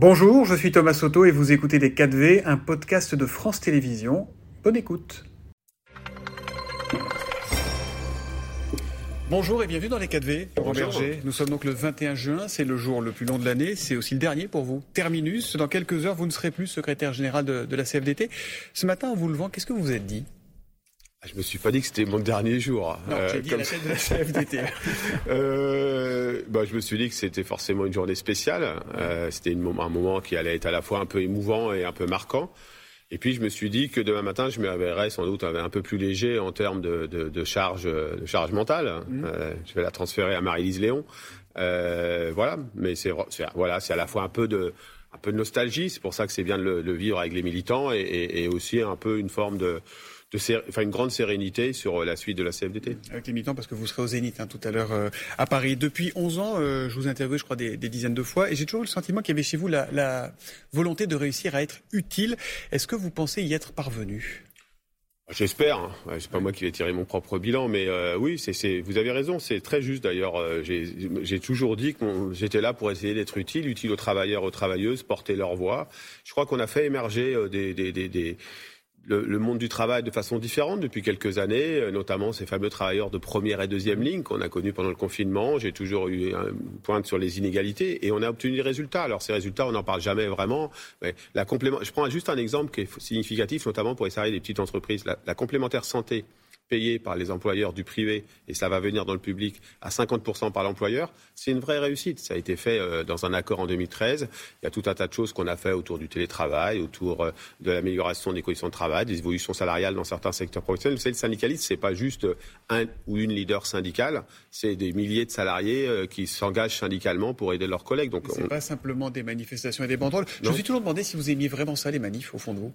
Bonjour, je suis Thomas Soto et vous écoutez Les 4V, un podcast de France Télévisions. Bonne écoute. Bonjour et bienvenue dans les 4V, Laurent Berger. Nous sommes donc le 21 juin, c'est le jour le plus long de l'année, c'est aussi le dernier pour vous. Terminus, dans quelques heures, vous ne serez plus secrétaire général de, de la CFDT. Ce matin, en vous levant, qu'est-ce que vous vous êtes dit? Je me suis pas dit que c'était mon dernier jour. Non, euh, dit comme... la tête de la CFDT. euh, bah, je me suis dit que c'était forcément une journée spéciale. Euh, c'était un moment qui allait être à la fois un peu émouvant et un peu marquant. Et puis je me suis dit que demain matin, je me réveillerais sans doute un peu plus léger en termes de, de, de charge, de charge mentale. Mmh. Euh, je vais la transférer à Marie-Lise Léon. Euh, voilà, mais c'est voilà, c'est à la fois un peu de un peu de nostalgie. C'est pour ça que c'est bien de le, le, vivre avec les militants et, et, et aussi un peu une forme de de enfin, une grande sérénité sur euh, la suite de la CFDT. Avec les militants, parce que vous serez au Zénith hein, tout à l'heure euh, à Paris. Depuis 11 ans, euh, je vous ai interviewé, je crois, des, des dizaines de fois, et j'ai toujours eu le sentiment qu'il y avait chez vous la, la volonté de réussir à être utile. Est-ce que vous pensez y être parvenu? J'espère. Hein. C'est pas moi qui vais tirer mon propre bilan, mais euh, oui, c'est, vous avez raison. C'est très juste d'ailleurs. j'ai, toujours dit que j'étais là pour essayer d'être utile, utile aux travailleurs, aux travailleuses, porter leur voix. Je crois qu'on a fait émerger des, des, des, des le, monde du travail de façon différente depuis quelques années, euh, notamment ces fameux travailleurs de première et deuxième ligne qu'on a connus pendant le confinement. J'ai toujours eu un point sur les inégalités et on a obtenu des résultats. Alors ces résultats, on n'en parle jamais vraiment. Mais la complément... Je prends juste un exemple qui est significatif, notamment pour les salariés des petites entreprises. La complémentaire santé payé par les employeurs du privé, et ça va venir dans le public, à 50% par l'employeur, c'est une vraie réussite. Ça a été fait euh, dans un accord en 2013. Il y a tout un tas de choses qu'on a fait autour du télétravail, autour euh, de l'amélioration des conditions de travail, des évolutions salariales dans certains secteurs professionnels. Vous savez, le syndicalisme, c'est pas juste un ou une leader syndicale, c'est des milliers de salariés euh, qui s'engagent syndicalement pour aider leurs collègues. Donc, c'est on... pas simplement des manifestations et des banderoles. Je me suis toujours demandé si vous aimiez vraiment ça, les manifs, au fond de vous.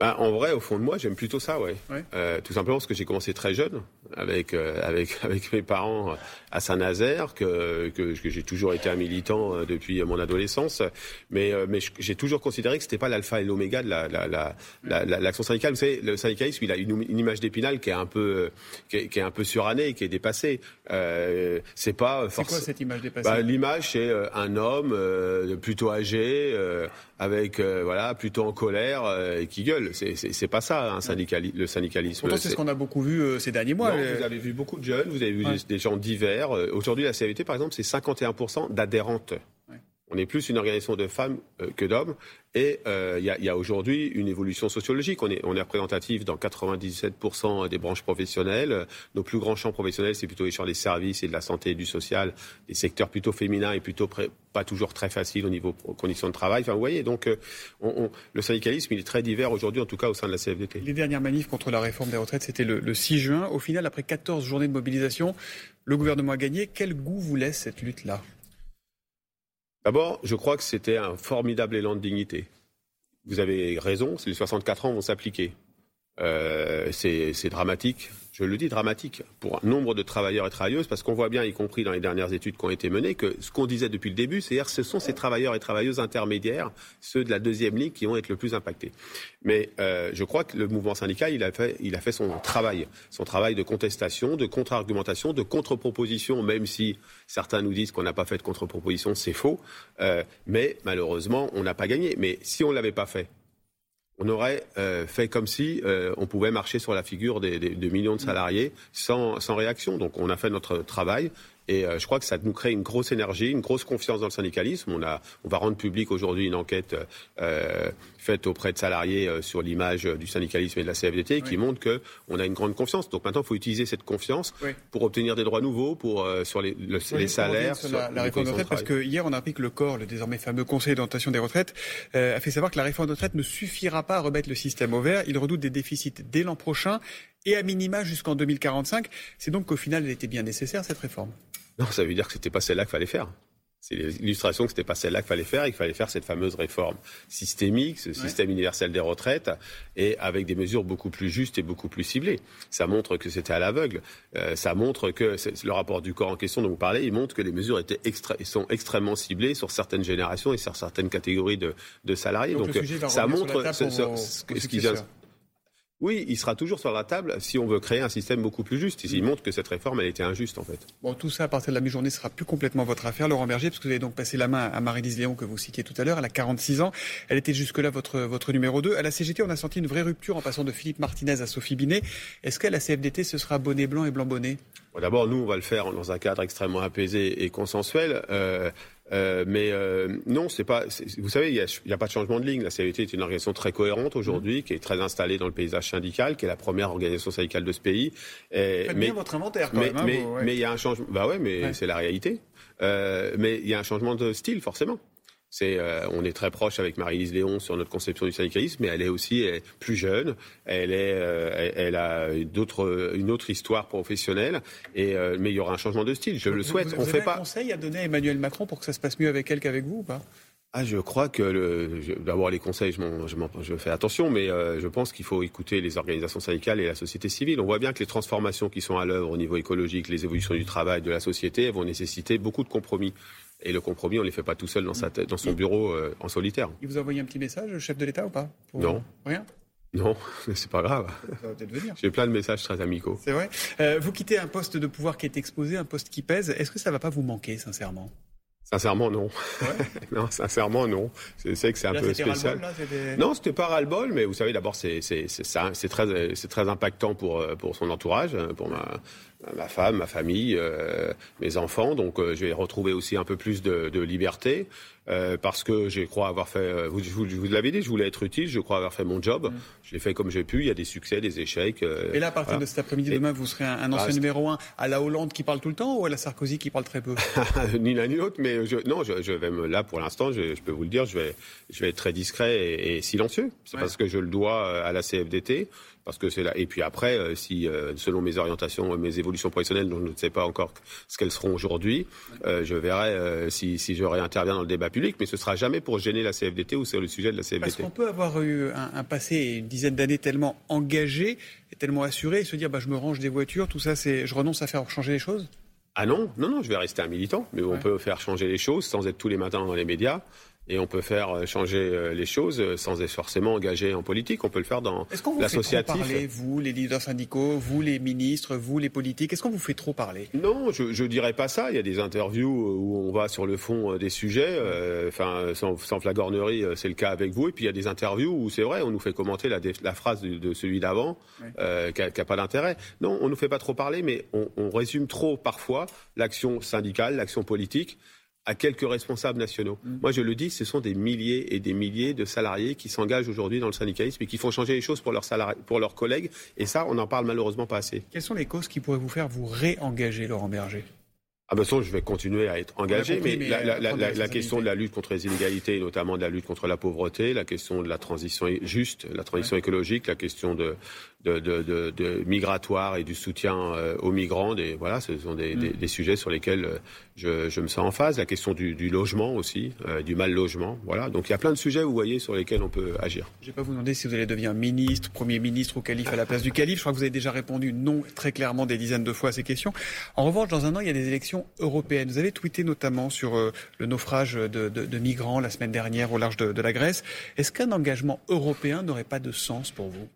Ben, en vrai, au fond de moi, j'aime plutôt ça, ouais. ouais. Euh, tout simplement parce que j'ai commencé très jeune, avec euh, avec avec mes parents à Saint-Nazaire, que que, que j'ai toujours été un militant euh, depuis mon adolescence, mais mais j'ai toujours considéré que c'était pas l'alpha et l'oméga de la la la l'action syndicale. Vous savez, le syndicalisme, il a une, une image d'épinal qui est un peu qui est, qui est, un peu surannée, qui est dépassée. Euh, c'est pas forcément. C'est quoi cette image dépassée bah, L'image, c'est un homme plutôt âgé, avec voilà, plutôt en colère et qui gueule. C'est pas ça, un le syndicalisme. Pourtant, c'est ce qu'on a beaucoup vu euh, ces derniers mois. Non, Vous avez vu beaucoup de jeunes, vous avez vu ouais. des gens divers. Euh, aujourd'hui, la CVT, par exemple, c'est 51% d'adhérentes. On est plus une organisation de femmes euh, que d'hommes. Et il euh, y a, a aujourd'hui une évolution sociologique. On est, on est représentatif dans 97% des branches professionnelles. Nos plus grands champs professionnels, c'est plutôt les champs des services et de la santé et du social, des secteurs plutôt féminins et plutôt pas toujours très faciles au niveau conditions de travail. Enfin, vous voyez, donc euh, on, on, le syndicalisme, il est très divers aujourd'hui, en tout cas au sein de la CFDT. Les dernières manifs contre la réforme des retraites, c'était le, le 6 juin. Au final, après 14 journées de mobilisation, le gouvernement a gagné. Quel goût vous laisse cette lutte-là? D'abord, je crois que c'était un formidable élan de dignité. Vous avez raison, les 64 ans vont s'appliquer. Euh, c'est dramatique, je le dis dramatique, pour un nombre de travailleurs et travailleuses, parce qu'on voit bien, y compris dans les dernières études qui ont été menées, que ce qu'on disait depuis le début, c'est-à-dire ce sont ces travailleurs et travailleuses intermédiaires, ceux de la deuxième ligne, qui vont être le plus impactés. Mais euh, je crois que le mouvement syndical, il a, fait, il a fait son travail, son travail de contestation, de contre-argumentation, de contre-proposition, même si certains nous disent qu'on n'a pas fait de contre-proposition, c'est faux. Euh, mais malheureusement, on n'a pas gagné. Mais si on ne l'avait pas fait, on aurait euh, fait comme si euh, on pouvait marcher sur la figure des, des, de millions de salariés sans réaction. Donc on a fait notre travail. Et euh, je crois que ça nous crée une grosse énergie, une grosse confiance dans le syndicalisme. On, a, on va rendre public aujourd'hui une enquête euh, faite auprès de salariés euh, sur l'image du syndicalisme et de la CFDT oui. qui montre qu'on a une grande confiance. Donc maintenant, il faut utiliser cette confiance oui. pour obtenir des droits nouveaux, pour euh, sur les, le, oui, les salaires. Sur la, la réforme des retraites, parce que hier, on a appris que le corps, le désormais fameux Conseil d'orientation des retraites, euh, a fait savoir que la réforme des retraites ne suffira pas à remettre le système au vert. Il redoute des déficits dès l'an prochain et à minima jusqu'en 2045. C'est donc qu'au final, elle était bien nécessaire, cette réforme. Non, ça veut dire que c'était pas celle-là qu'il fallait faire. C'est l'illustration que c'était pas celle-là qu'il fallait faire et qu'il fallait faire cette fameuse réforme systémique, ce ouais. système universel des retraites, et avec des mesures beaucoup plus justes et beaucoup plus ciblées. Ça montre que c'était à l'aveugle. Euh, ça montre que le rapport du corps en question dont vous parlez, il montre que les mesures étaient extra, sont extrêmement ciblées sur certaines générations et sur certaines catégories de, de salariés. Donc, Donc ça montre ce, ce, ce, ce qui vient. Oui, il sera toujours sur la table si on veut créer un système beaucoup plus juste. Il montre que cette réforme, elle était injuste, en fait. Bon, tout ça, à partir de la mi-journée, sera plus complètement votre affaire, Laurent Berger, parce que vous avez donc passé la main à Marie-Lise Léon, que vous citiez tout à l'heure. Elle a 46 ans. Elle était jusque-là votre, votre numéro 2. À la CGT, on a senti une vraie rupture en passant de Philippe Martinez à Sophie Binet. Est-ce qu'à la CFDT, ce sera bonnet blanc et blanc bonnet D'abord, nous, on va le faire dans un cadre extrêmement apaisé et consensuel. Euh, euh, mais euh, non, c'est pas. Vous savez, il n'y a, pas de changement de ligne. La CET est une organisation très cohérente aujourd'hui, qui est très installée dans le paysage syndical, qui est la première organisation syndicale de ce pays. Et, Faites mais, bien votre inventaire, quand mais, même. Hein, mais il y a un changement. Bah ouais, mais c'est la réalité. Euh, mais il y a un changement de style, forcément. Euh, on est très proche avec Marie-Lise Léon sur notre conception du syndicalisme, mais elle est aussi plus jeune. Elle est, euh, elle, a d'autres, une autre histoire professionnelle. Et euh, mais il y aura un changement de style. Je le souhaite. Vous, on fait pas. un conseil à donner à Emmanuel Macron pour que ça se passe mieux avec elle qu'avec vous ou pas? Ah, je crois que le, d'abord les conseils, je, je, je, fais attention, mais je pense qu'il faut écouter les organisations syndicales et la société civile. On voit bien que les transformations qui sont à l'œuvre au niveau écologique, les évolutions du travail, de la société, vont nécessiter beaucoup de compromis. Et le compromis, on ne les fait pas tout seul dans, sa tête, dans son bureau euh, en solitaire. Il vous a envoyé un petit message, le chef de l'État, ou pas Non. Rien non, c'est pas grave. J'ai plein de messages très amicaux. C'est vrai. Euh, vous quittez un poste de pouvoir qui est exposé, un poste qui pèse. Est-ce que ça va pas vous manquer, sincèrement? Sincèrement, non. non, sincèrement, non. Je sais que c'est un peu spécial. non, c'était pas ras-le-bol, mais vous savez, d'abord, c'est c'est très c'est très impactant pour euh, pour son entourage, pour ma ma femme, ma famille, euh, mes enfants. Donc, euh, je vais retrouver aussi un peu plus de, de liberté. Euh, parce que je crois avoir fait, euh, vous, vous, vous l'avez dit, je voulais être utile, je crois avoir fait mon job, mm. je l'ai fait comme j'ai pu, il y a des succès, des échecs. Euh, et là, à partir de cet après-midi, demain, vous serez un, ancien numéro un à la Hollande qui parle tout le temps ou à la Sarkozy qui parle très peu Ni l'un ni l'autre, mais je, non, je, je, vais me, là pour l'instant, je, je, peux vous le dire, je vais, je vais être très discret et, et silencieux. C'est parce que je le dois à la CFDT parce que c'est là. Et puis après, euh, si euh, selon mes orientations, mes évolutions professionnelles, dont je ne sais pas encore ce qu'elles seront aujourd'hui, euh, je verrai si, si je réinterviens dans le débat public, mais ce sera jamais pour gêner la CFDT ou sur le sujet de la CFDT. Parce qu'on peut avoir eu un, passé, une dizaine d'années tellement engagé et tellement assuré, et se dire, bah, je me range des voitures, tout ça, c'est, je renonce à faire changer les choses? Ah non, non, non, je vais rester un militant, mais on peut faire changer les choses sans être tous les matins dans les médias et on peut faire euh, changer euh, les choses euh, sans être forcément engagé en politique. On peut le faire dans l'associatif. Est-ce qu'on vous fait trop parler, vous, les leaders syndicaux, vous, les ministres, vous, les politiques? Est-ce qu'on vous fait trop parler? Non, je ne dirais pas ça. Il y a des interviews où on va sur le fond des sujets. Enfin, sans, sans, flagornerie, c'est le cas avec vous. Et puis il y a des interviews où c'est vrai, on nous fait commenter la, la phrase de, celui d'avant qui n'a pas d'intérêt. Non, on nous fait pas trop parler, mais on, on résume trop parfois l'action syndicale, l'action politique à quelques responsables nationaux. Mm. Moi, je le dis, ce sont des milliers et des milliers de salariés qui s'engagent aujourd'hui dans le syndicalisme et qui font changer les choses pour leurs, salariés, pour leurs collègues. Et ça, on n'en parle malheureusement pas assez. Quelles sont les causes qui pourraient vous faire vous réengager, Laurent Berger? Ah ben ça, je vais continuer à être engagé, mais, la, la, la, la, question de la lutte contre les inégalités, notamment de la lutte contre la pauvreté, la question de la transition juste, la transition écologique, la question de, de, de, de, de migratoire et du soutien euh, aux migrants. Des, voilà, ce sont des, des, mm. des, sujets sur lesquels euh, je, je, me sens en phase. La question du, du logement aussi, euh, du mal logement. Voilà. Donc il y a plein de sujets, vous voyez, sur lesquels on peut agir. Je ne vais pas vous demander si vous allez devenir ministre, premier ministre ou calife à la place du calife. Je crois que vous avez déjà répondu non très clairement des dizaines de fois à ces questions. En revanche, dans un an, il y a des élections européennes. Vous avez tweeté notamment sur le naufrage de, de, de, migrants la semaine dernière au large de, de la Grèce. Est-ce qu'un engagement européen n'aurait pas de sens pour vous?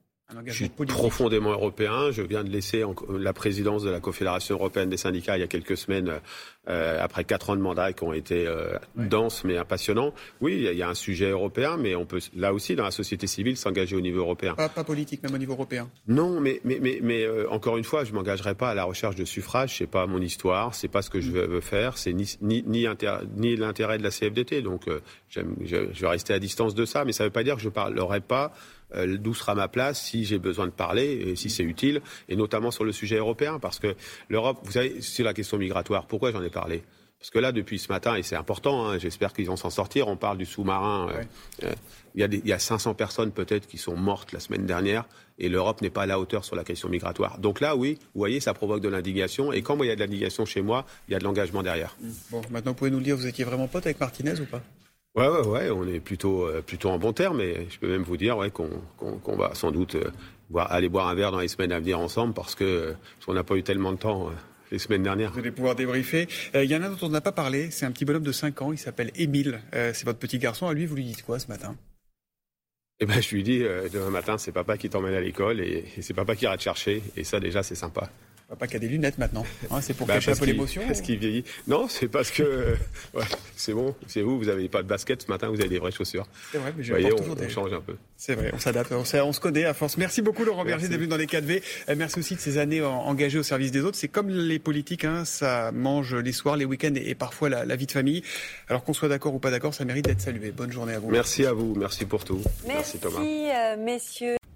Je suis profondément européen. Je viens de laisser la présidence de la Confédération européenne des syndicats il y a quelques semaines, euh, après quatre ans de mandat qui ont été euh, denses mais passionnants. Oui, il y, a un sujet européen, mais on peut là aussi dans la société civile s'engager au niveau européen. Pas, politique, même au niveau européen. Non, mais mais mais, mais euh, encore une fois, je m'engagerai pas à la recherche de suffrage. C'est pas mon histoire, c'est pas ce que je mm. veux, faire. C'est ni ni ni, ni l'intérêt de la CFDT. Donc, je, je vais rester à distance de ça, mais ça ne veut pas dire que je parlerai pas d'où sera ma place si j'ai besoin de parler et si c'est utile, et notamment sur le sujet européen, parce que l'Europe, vous savez, c'est la question migratoire. Pourquoi j'en ai parlé parce que là, depuis ce matin, et c'est important, hein, j'espère qu'ils vont s'en sortir, on parle du sous-marin. Euh, euh, il y, a il y a 500 personnes peut-être qui sont mortes la semaine dernière, et l'Europe n'est pas à la hauteur sur la question migratoire. Donc là, oui, vous voyez, ça provoque de l'indignation, et quand il y a de l'indignation chez moi, il y a de l'engagement derrière. Bon, maintenant, vous pouvez nous le dire, vous étiez vraiment pote avec Martinez ou pas? Ouais, ouais, ouais, on est plutôt, euh, plutôt en bon terme, et je peux même vous dire ouais, qu'on va sans doute euh, aller boire un verre dans les semaines à venir ensemble parce que qu'on n'a pas eu tellement de temps. Euh, les semaines dernières. Vous allez pouvoir débriefer. Il y en a dont on n'a pas parlé. C'est un petit bonhomme de 5 ans. Il s'appelle Émile. c'est votre petit garçon. À lui, vous lui dites quoi ce matin? Eh ben, je lui dis, euh, demain matin, c'est papa qui t'emmène à l'école et, et c'est papa qui ira te chercher. Et ça, déjà, c'est sympa. Papa qui a des lunettes maintenant. Hein, c'est pour bah, cacher un peu l'émotion Parce qu'il vieillit. Non, c'est parce que ouais, c'est bon, c'est vous, vous n'avez pas de basket ce matin, vous avez des vraies chaussures. C'est vrai, mais je voyez, on, on, change un peu. C'est vrai, on s'adapte, on, on, se connaît à force. Merci beaucoup Laurent Berger d'être venu dans les 4V. Euh, merci aussi de ces années engagées au service des autres. C'est comme les politiques, hein, ça mange les soirs, les week-ends et, parfois la, la, vie de famille. Alors qu'on soit d'accord ou pas d'accord, ça mérite d'être salué. Bonne journée à vous. Merci à vous, merci pour tout. Merci, merci Thomas. Euh, messieurs.